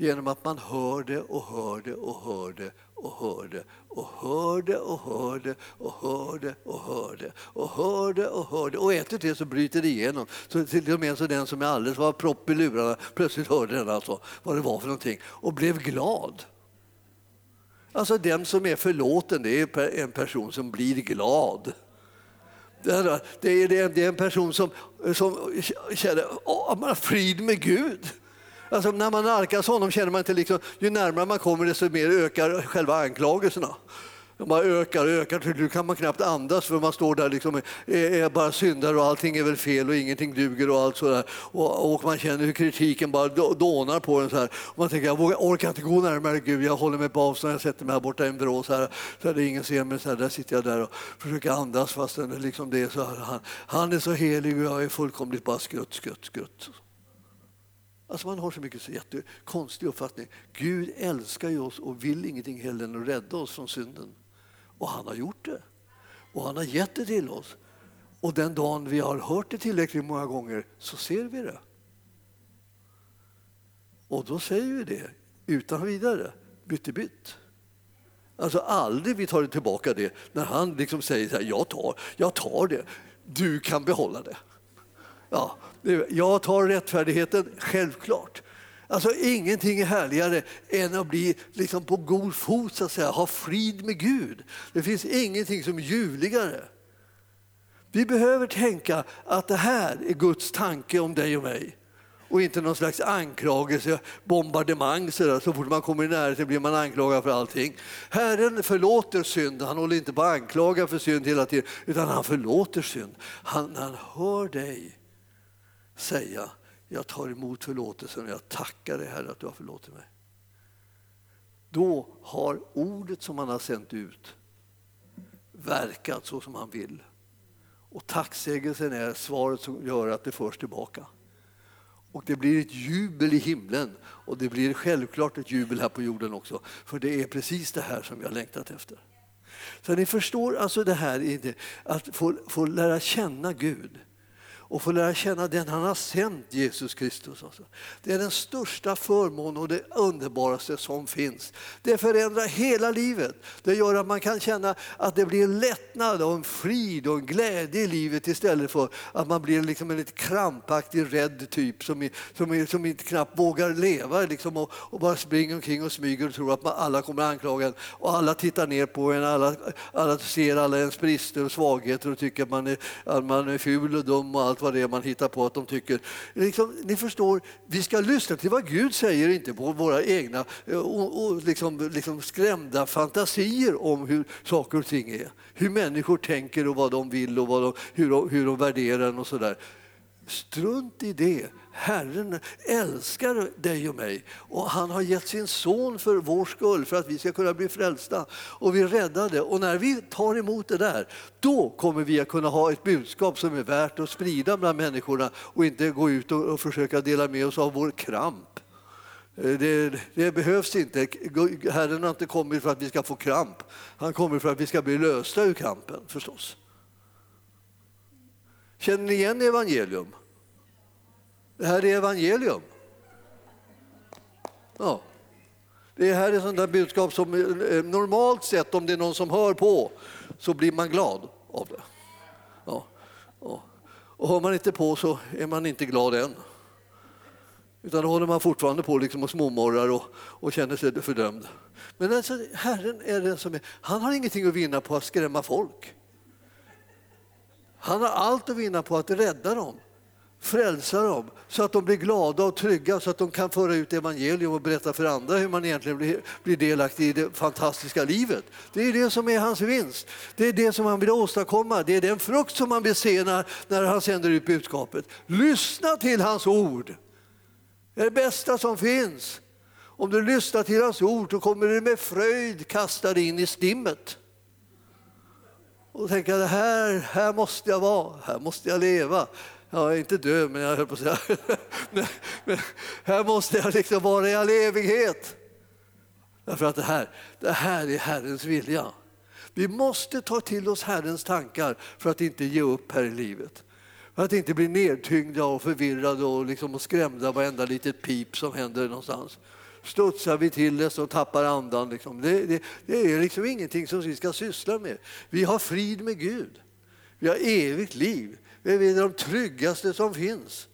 Genom att man hörde och hörde och hörde och hörde och hörde och hörde och hörde och hörde och hörde och hörde och efter det så bryter det igenom. Så till och med så den som är alldeles var propp i lurarna plötsligt hörde den alltså vad det var för någonting och blev glad. Alltså den som är förlåten det är en person som blir glad. Det är en person som, som känner att man har frid med Gud. Alltså, när man nalkas honom känner man inte liksom, ju närmare man kommer desto mer ökar själva anklagelserna. De bara ökar och ökar, nu kan man knappt andas för man står där liksom, är bara syndare och allting är väl fel och ingenting duger och allt sådär. Och, och man känner hur kritiken bara dånar på en så här. Och man tänker, jag vågar, orkar inte gå närmare Gud, jag håller mig på avstånd, jag sätter mig här borta i en vrå så här, så här, ingen ser mig, så här, där sitter jag där och försöker andas fast liksom det är så här, han, han är så helig och jag är fullkomligt bara skrutt, skrutt, skrutt. Alltså man har så mycket så konstig uppfattning. Gud älskar ju oss och vill ingenting hellre än att rädda oss från synden. Och han har gjort det. Och han har gett det till oss. Och den dagen vi har hört det tillräckligt många gånger så ser vi det. Och då säger vi det utan vidare, bytt är bytt. Alltså aldrig vi tar tillbaka det när han liksom säger så här, jag tar, jag tar det, du kan behålla det. Ja, jag tar rättfärdigheten, självklart. Alltså ingenting är härligare än att bli liksom på god fot, så att säga, ha frid med Gud. Det finns ingenting som är ljuvligare. Vi behöver tänka att det här är Guds tanke om dig och mig och inte någon slags anklagelse, bombardemang. Så, så fort man kommer i närheten blir man anklagad för allting. Herren förlåter synd, han håller inte på att anklaga för synd hela tiden, utan han förlåter synd. Han, han hör dig säga, jag tar emot förlåtelsen och jag tackar dig Herre att du har förlåtit mig. Då har ordet som han har sänt ut verkat så som han vill. Och tacksägelsen är svaret som gör att det förs tillbaka. Och det blir ett jubel i himlen och det blir självklart ett jubel här på jorden också. För det är precis det här som jag längtat efter. Så ni förstår alltså det här, att få, få lära känna Gud och få lära känna den han har sänt, Jesus Kristus. Alltså. Det är den största förmånen och det underbaraste som finns. Det förändrar hela livet. Det gör att man kan känna att det blir en lättnad och en frid och en glädje i livet istället för att man blir liksom en lite krampaktig, rädd typ som, som, som inte knappt vågar leva liksom, och, och, bara springer omkring och smyger och tror att man, alla kommer att anklaga en och alla tittar ner på en, alla, alla ser alla ens brister och svagheter och tycker att man är, att man är ful och dum och allt allt vad det är man hittar på att de tycker. Liksom, ni förstår, vi ska lyssna till vad Gud säger, inte på våra egna eh, och, och liksom, liksom skrämda fantasier om hur saker och ting är. Hur människor tänker och vad de vill och vad de, hur, de, hur de värderar en och sådär. Strunt i det. Herren älskar dig och mig och han har gett sin son för vår skull, för att vi ska kunna bli frälsta och vi är räddade. Och när vi tar emot det där, då kommer vi att kunna ha ett budskap som är värt att sprida bland människorna och inte gå ut och, försöka dela med oss av vår kramp. Eh, det, det, behövs inte. Herren har inte kommit för att vi ska få kramp. Han kommer för att vi ska bli lösta ur kampen förstås. Känner ni igen evangelium? Det här är evangelium. Ja. Det här är sånt där budskap som eh, eh, normalt sett, om det är någon som hör på, så blir man glad av det. Ja. ja. Och hör man inte på så är man inte glad än. Utan då håller man fortfarande på liksom och småmorrar och, och känner sig fördömd. Men alltså, Herren är den som är, han har ingenting att vinna på att skrämma folk. Han har allt att vinna på att rädda dem frälsa dem så att de blir glada och trygga så att de kan föra ut evangelium och berätta för andra hur man egentligen blir, blir delaktig i det fantastiska livet. Det är det som är hans vinst. Det är det som han vill åstadkomma. Det är den frukt som han vill se när, när han sänder ut budskapet. Lyssna till hans ord. Det är det bästa som finns. Om du lyssnar till hans ord så kommer du med fröjd kasta dig in i stimmet och tänka här, här måste jag vara, här måste jag leva jag är inte död, men jag höll på att säga, men, men, här måste jag liksom vara i all evighet. Därför att det här, det här är Herrens vilja. Vi måste ta till oss Herrens tankar för att inte ge upp här i livet. För att inte bli nedtyngda och förvirrade och, liksom och skrämda varenda litet pip som händer någonstans. Studsar vi till det så tappar andan. Liksom. Det, det, det är liksom ingenting som vi ska syssla med. Vi har frid med Gud. Vi har evigt liv. Vi är de tryggaste som finns.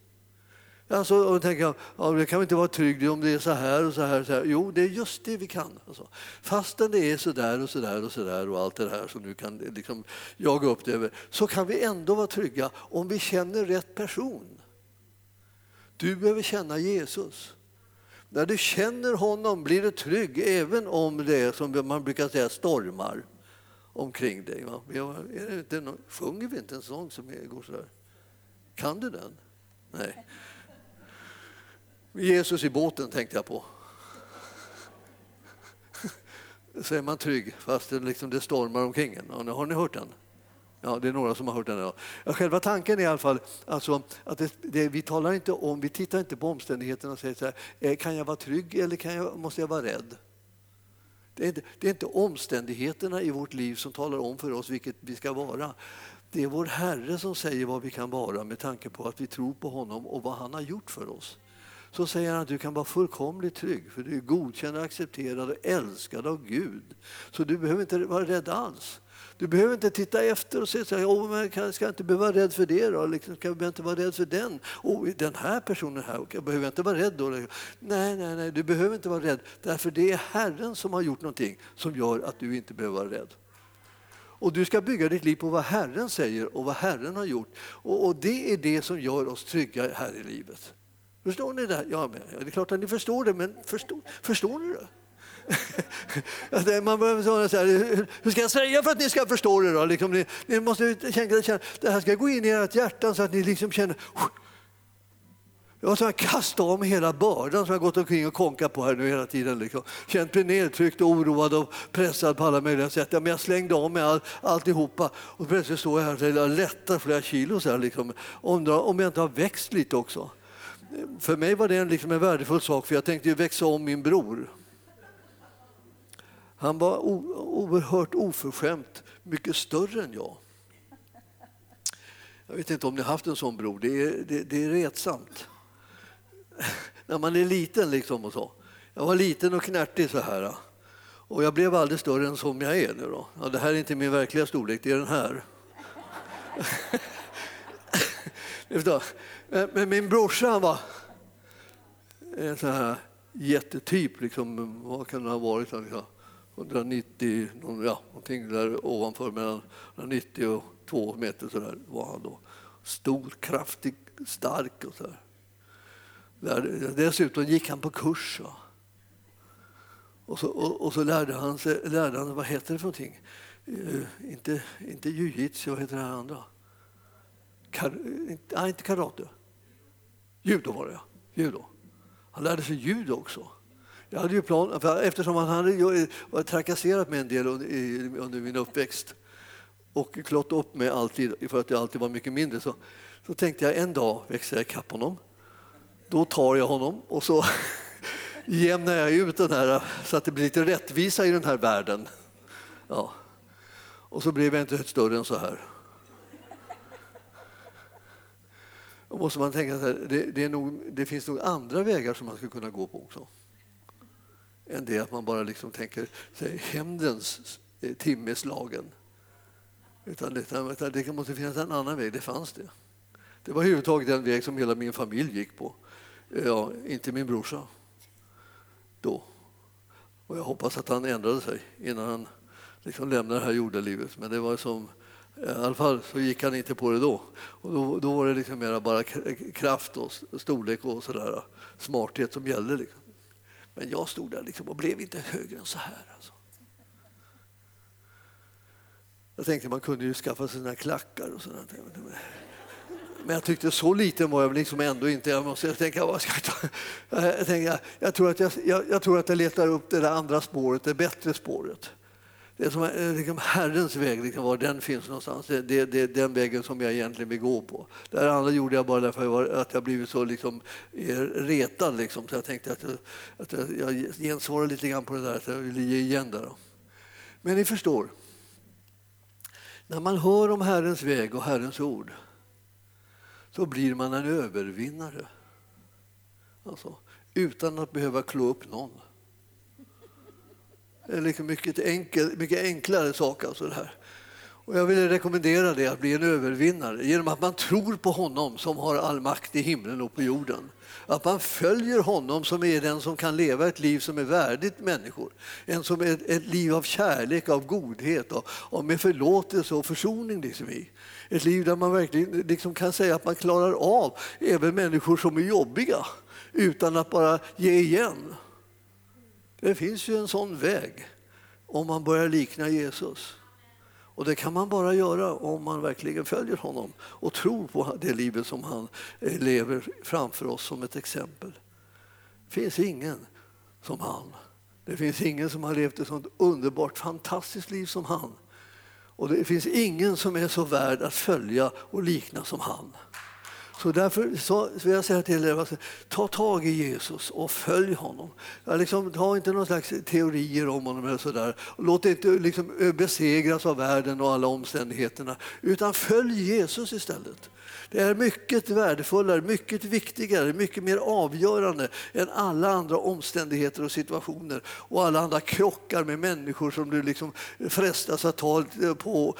Alltså, och tänker, ja, det kan vi inte vara tryggt om det är så här och så här. Och så här. Jo, det är just det vi kan. Alltså. Fastän det är så där och så där och så där och allt det här som du kan liksom jaga upp det över, så kan vi ändå vara trygga om vi känner rätt person. Du behöver känna Jesus. När du känner honom blir du trygg även om det är som man brukar säga stormar omkring dig. Va? Är det inte någon, sjunger vi inte en sång som går så här? Kan du den? Nej. Jesus i båten tänkte jag på. Så är man trygg fast det, liksom det stormar omkring en. Har ni hört den? Ja, det är några som har hört den. Ja. Själva tanken är i alla fall alltså, att det, det, vi, talar inte om, vi tittar inte på omständigheterna och säger så här, eh, kan jag vara trygg eller kan jag, måste jag vara rädd? Det är, inte, det är inte omständigheterna i vårt liv som talar om för oss vilket vi ska vara. Det är vår Herre som säger vad vi kan vara med tanke på att vi tror på honom och vad han har gjort för oss. Så säger han att du kan vara fullkomligt trygg för du är godkänd, accepterad och älskad av Gud. Så du behöver inte vara rädd alls. Du behöver inte titta efter och säga så här, oh, men jag ska inte behöva vara rädd för det då? Liksom, ska jag inte vara rädd för den? Oh, den här personen här, jag behöver inte vara rädd då? Nej, nej, nej, du behöver inte vara rädd. Därför det är Herren som har gjort någonting som gör att du inte behöver vara rädd. Och du ska bygga ditt liv på vad Herren säger och vad Herren har gjort. Och, och det är det som gör oss trygga här i livet. Förstår ni det? Ja, det är klart att ni förstår det, men förstår, förstår ni det? Man behöver sådana så här, hur ska jag säga för att ni ska förstå det? Då? Liksom, ni, ni måste tänka, känna, det här ska gå in i ert hjärta så att ni liksom känner jag har kastat om hela bördan som jag gått omkring och konkat på här nu hela tiden. Liksom. Känt mig nedtryckt, oroad och pressad på alla möjliga sätt. Ja, men jag slängde av mig all, alltihopa och plötsligt står jag här och lättar flera kilo. Så här, liksom. om, om jag inte har växt lite också. För mig var det en, liksom en värdefull sak för jag tänkte ju växa om min bror. Han var oerhört oförskämt mycket större än jag. Jag vet inte om ni har haft en sån bror. Det är, det, det är retsamt. När man är liten liksom och så. Jag var liten och knärtig så här. Och jag blev aldrig större än som jag är nu då. Ja, det här är inte min verkliga storlek, det är den här. Men min brorsa han var en sån här jättetyp. Liksom, vad kan det ha varit? Liksom? 190, ja, någonting där ovanför, mellan 190 och 2 meter så där var han då. Stor, kraftig, stark och så där. Dessutom gick han på kurs. Ja. Och, så, och, och, så lärde han sig, lärde han, vad heter det för någonting? Uh, inte inte jujitsu, vad heter det här andra? Kar, nej, inte karate. Judo var det, ja. Judo. Han lärde sig judo också. Jag hade ju plan, eftersom han hade eh, trakasserat mig en del under min uppväxt och klott upp mig alltid för att jag alltid var mycket mindre så, så tänkte jag en dag växer jag ikapp honom. Då tar jag honom och så jämnar jag ut den här så att det blir lite rättvisa i den här världen. Ja. Och så blev jag inte större än så här. Då måste man tänka att det, det, det finns nog andra vägar som man skulle kunna gå på också än det att man bara liksom tänker sig hämndens eh, timmeslagen. timme slagen. Utan det, det måste finnas en annan väg, det fanns det. Det var överhuvudtaget den väg som hela min familj gick på. Eh, ja, inte min brorsa då. Och jag hoppas att han ändrade sig innan han liksom lämnade det här jordelivet. Men det var som, eh, i alla fall så gick han inte på det då. Och då, då var det liksom mera bara kraft och storlek och sådär, smarthet som gällde. Liksom. Men jag stod där liksom och blev inte högre än så här. Alltså. Jag tänkte man kunde ju skaffa sig sina klackar och sådant. Men jag tyckte så liten var jag liksom ändå inte. Jag måste tänka, vad ska jag ta? Jag, tänkte, jag, tror att jag, jag, jag, tror att jag letar upp det där andra spåret, det bättre spåret. Det som eh, är liksom Herrens väg, liksom, var den finns någonstans. Det, det, det är den vägen som jag egentligen vill gå på. Det här andra gjorde jag bara därför att jag blivit så liksom, eh, retad. Liksom, så jag tänkte att, att jag gensvarar lite grann på det där, att jag vill ge igen där. Men ni förstår, när man hör om Herrens väg och Herrens ord så blir man en övervinnare. Alltså, utan att behöva klå upp någon. Eh, liksom mycket, enkel, mycket enklare sak. Alltså det här. Och jag vill rekommendera det, att bli en övervinnare genom att man tror på honom som har all makt i himlen och på jorden. Att man följer honom som är den som kan leva ett liv som är värdigt människor. En som är ett liv av kärlek, av godhet och, och med förlåtelse och försoning. Liksom i. Ett liv där man verkligen liksom kan säga att man klarar av även människor som är jobbiga utan att bara ge igen. Det finns ju en sån väg om man börjar likna Jesus. Och Det kan man bara göra om man verkligen följer honom och tror på det livet som han eh, lever framför oss som ett exempel. Det finns ingen som han. Det finns ingen som har levt ett sånt underbart, fantastiskt liv som han. Och det finns ingen som är så värd att följa och likna som han. Så därför så vill jag säga till er, alltså, ta tag i Jesus och följ honom. Ja, liksom, ha inte någon slags teorier om honom eller så där. Låt dig inte liksom besegras av världen och alla omständigheterna, utan följ Jesus istället. Det är mycket värdefullare, mycket viktigare, mycket mer avgörande än alla andra omständigheter och situationer och alla andra krockar med människor som du liksom frestas att ta, på,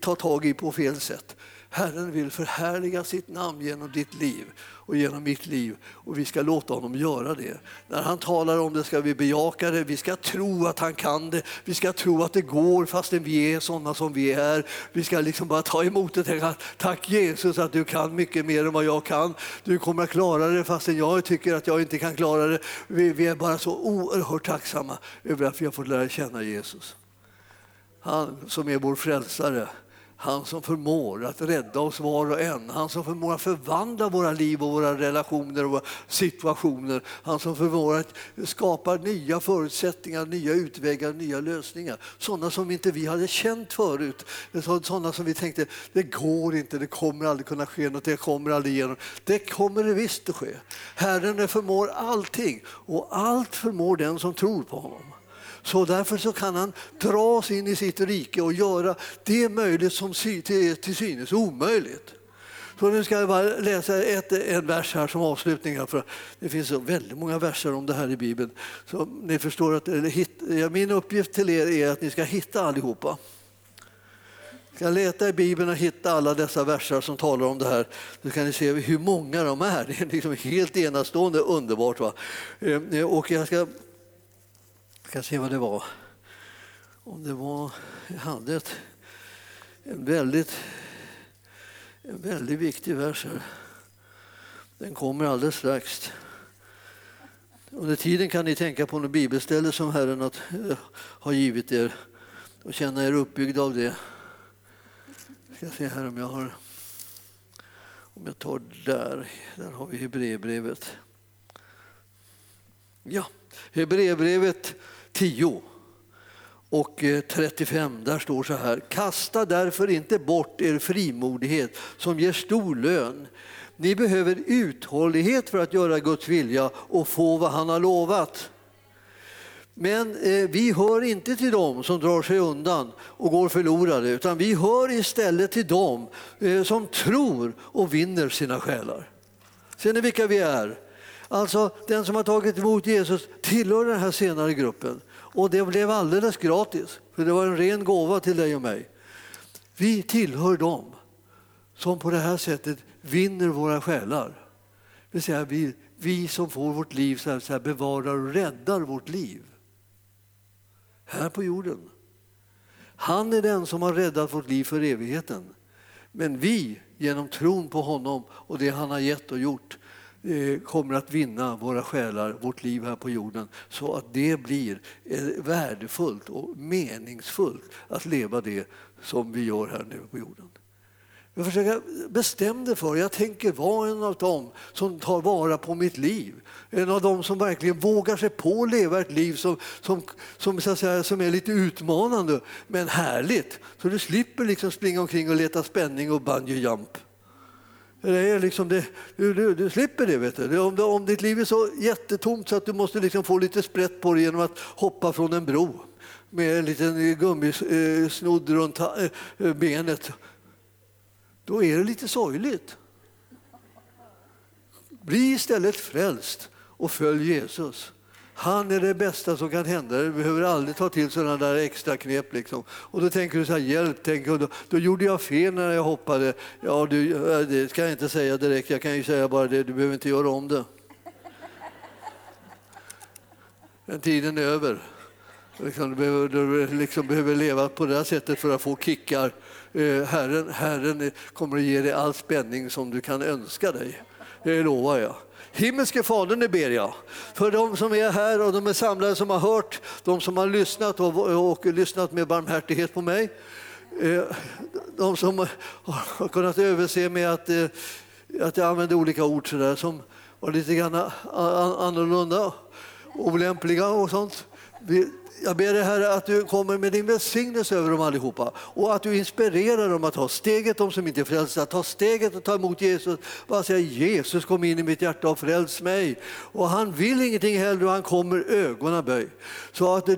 ta tag i på fel sätt. Herren vill förhärliga sitt namn genom ditt liv och genom mitt liv och vi ska låta honom göra det. När han talar om det ska vi bejaka det, vi ska tro att han kan det, vi ska tro att det går fastän vi är sådana som vi är. Vi ska liksom bara ta emot det och tänka tack Jesus att du kan mycket mer än vad jag kan. Du kommer att klara det fastän jag tycker att jag inte kan klara det. Vi, vi är bara så oerhört tacksamma över att vi har fått lära känna Jesus. Han som är vår frälsare han som förmår att rädda oss var och en. Han som förmår att förvandla våra liv och våra relationer och våra situationer. Han som förmår att skapa nya förutsättningar, nya utvägar, nya lösningar. Sådana som inte vi hade känt förut. Sådana som vi tänkte, det går inte, det kommer aldrig kunna ske något, det kommer aldrig igenom. Det kommer det visst att ske. Herren förmår allting och allt förmår den som tror på honom. Så därför så kan han dra oss in i sitt rike och göra det möjligt som till, synes omöjligt. Så nu ska jag bara läsa ett, en vers här som avslutning. För det finns så väldigt många verser om det här i Bibeln. Så ni förstår att hit, min uppgift till er är att ni ska hitta allihopa. Ni ska leta i Bibeln och hitta alla dessa verser som talar om det här. Så kan ni se hur många de är. Det är liksom helt enastående underbart. Va? Eh, och jag ska ska se vad det var. Om det var... Jag hade ett, en väldigt, en väldigt viktig vers här. Den kommer alldeles strax. Under tiden kan ni tänka på något bibelställe som Herren eh, har givit er och känna er uppbyggda av det. Jag ska se här om jag har... Om jag tar där, där har vi Hebreerbrevet. Ja, Hebreerbrevet 10 och eh, 35, där står så här. Kasta därför inte bort er frimodighet som ger stor lön. Ni behöver uthållighet för att göra Guds vilja och få vad han har lovat. Men eh, vi hör inte till dem som drar sig undan och går förlorade utan vi hör istället till dem eh, som tror och vinner sina själar. Ser ni vilka vi är? Alltså den som har tagit emot Jesus tillhör den här senare gruppen. Och det blev alldeles gratis, för det var en ren gåva till dig och mig. Vi tillhör dem som på det här sättet vinner våra själar. Det vill säga vi, vi som får vårt liv, så här, så här, bevarar och räddar vårt liv. Här på jorden. Han är den som har räddat vårt liv för evigheten. Men vi, genom tron på honom och det han har gett och gjort, Eh, kommer att vinna våra själar, vårt liv här på jorden så att det blir eh, värdefullt och meningsfullt att leva det som vi gör här nu på jorden. Jag försöker bestämma det för Jag tänker vara en av dem som tar vara på mitt liv. En av dem som verkligen vågar sig på att leva ett liv som, som, som, så säga, som är lite utmanande men härligt. Så du slipper liksom springa omkring och leta spänning och bungee jump. Det är liksom det, du, du, du, slipper det. Vet du. Om, om ditt liv är så jättetomt så att du måste liksom få lite sprätt på det genom att hoppa från en bro med en liten eh, gummisnodd eh, runt eh, benet, då är det lite sorgligt. Bli istället frälst och följ Jesus. Han är det bästa som kan hända. Du behöver aldrig ta till sådana där extra knep. Liksom. Och då tänker du så här, hjälp, tänk, då, då gjorde jag fel när jag hoppade. Ja, du, det ska jag inte säga direkt, jag kan ju säga bara det, du behöver inte göra om det. Den tiden är över. Liksom, du, behöver, du liksom behöver leva på det här sättet för att få kickar. Eh, Herren, Herren kommer att ge dig all spänning som du kan önska dig. Det lovar jag. Himmelske Fadern, det ber jag för de som är här och de är samlade som har hört, de som har lyssnat och, och lyssnat med barmhärtighet på mig. Eh, de som har kunnat överse med att, eh, att jag använde olika ord så där, som var lite grann annorlunda, olämpliga och sånt jag ber dig Herre att du kommer med din välsignelse över dem allihopa och att du inspirerar dem att ta steget, de som inte är frälsta, att ta steget och ta emot Jesus. Bara säga Jesus kom in i mitt hjärta och fräls mig. Och han vill ingenting hellre och han kommer ögonen böj. Så att det,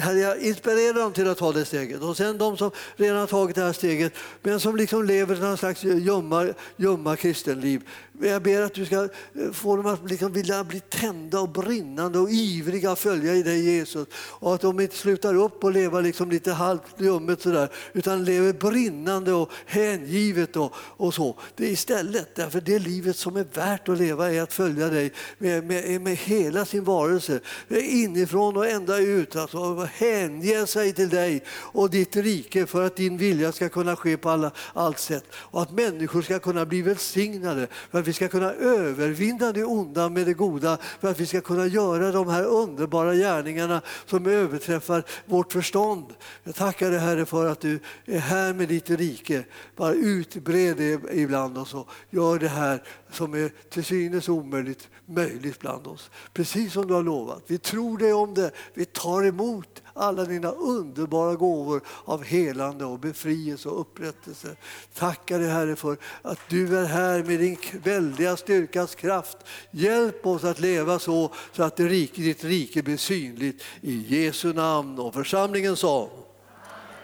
herre, jag inspirerar dem till att ta det steget. Och sen de som redan har tagit det här steget men som liksom lever någon slags gömma, gömma kristenliv. Jag ber att du ska eh, få dem att liksom vilja bli tända och brinnande och ivriga att följa i dig Jesus och att de inte slutar upp och leva liksom lite halvt ljummet sådär utan lever brinnande och hängivet och, och så. Det är istället, därför det livet som är värt att leva är att följa dig med, med, med hela sin varelse, inifrån och ända ut. Alltså, hänge sig till dig och ditt rike för att din vilja ska kunna ske på alla, allt sätt och att människor ska kunna bli välsignade, för att vi ska kunna övervinna det onda med det goda, för att vi ska kunna göra de här underbara gärningarna som överträffar vårt förstånd. Jag tackar dig Herre för att du är här med ditt rike. Bara utbred det ibland oss och gör det här som är till synes omöjligt möjligt bland oss. Precis som du har lovat. Vi tror dig om det. Vi tar emot alla dina underbara gåvor av helande och befrielse och upprättelse. Tackar dig Herre för att du är här med din väldiga styrkas kraft. Hjälp oss att leva så, så att ditt rike blir synligt. I Jesu namn och församlingen sa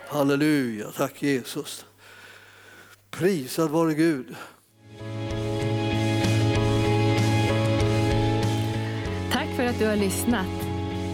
Halleluja, tack Jesus. Prisad vare Gud. Tack för att du har lyssnat.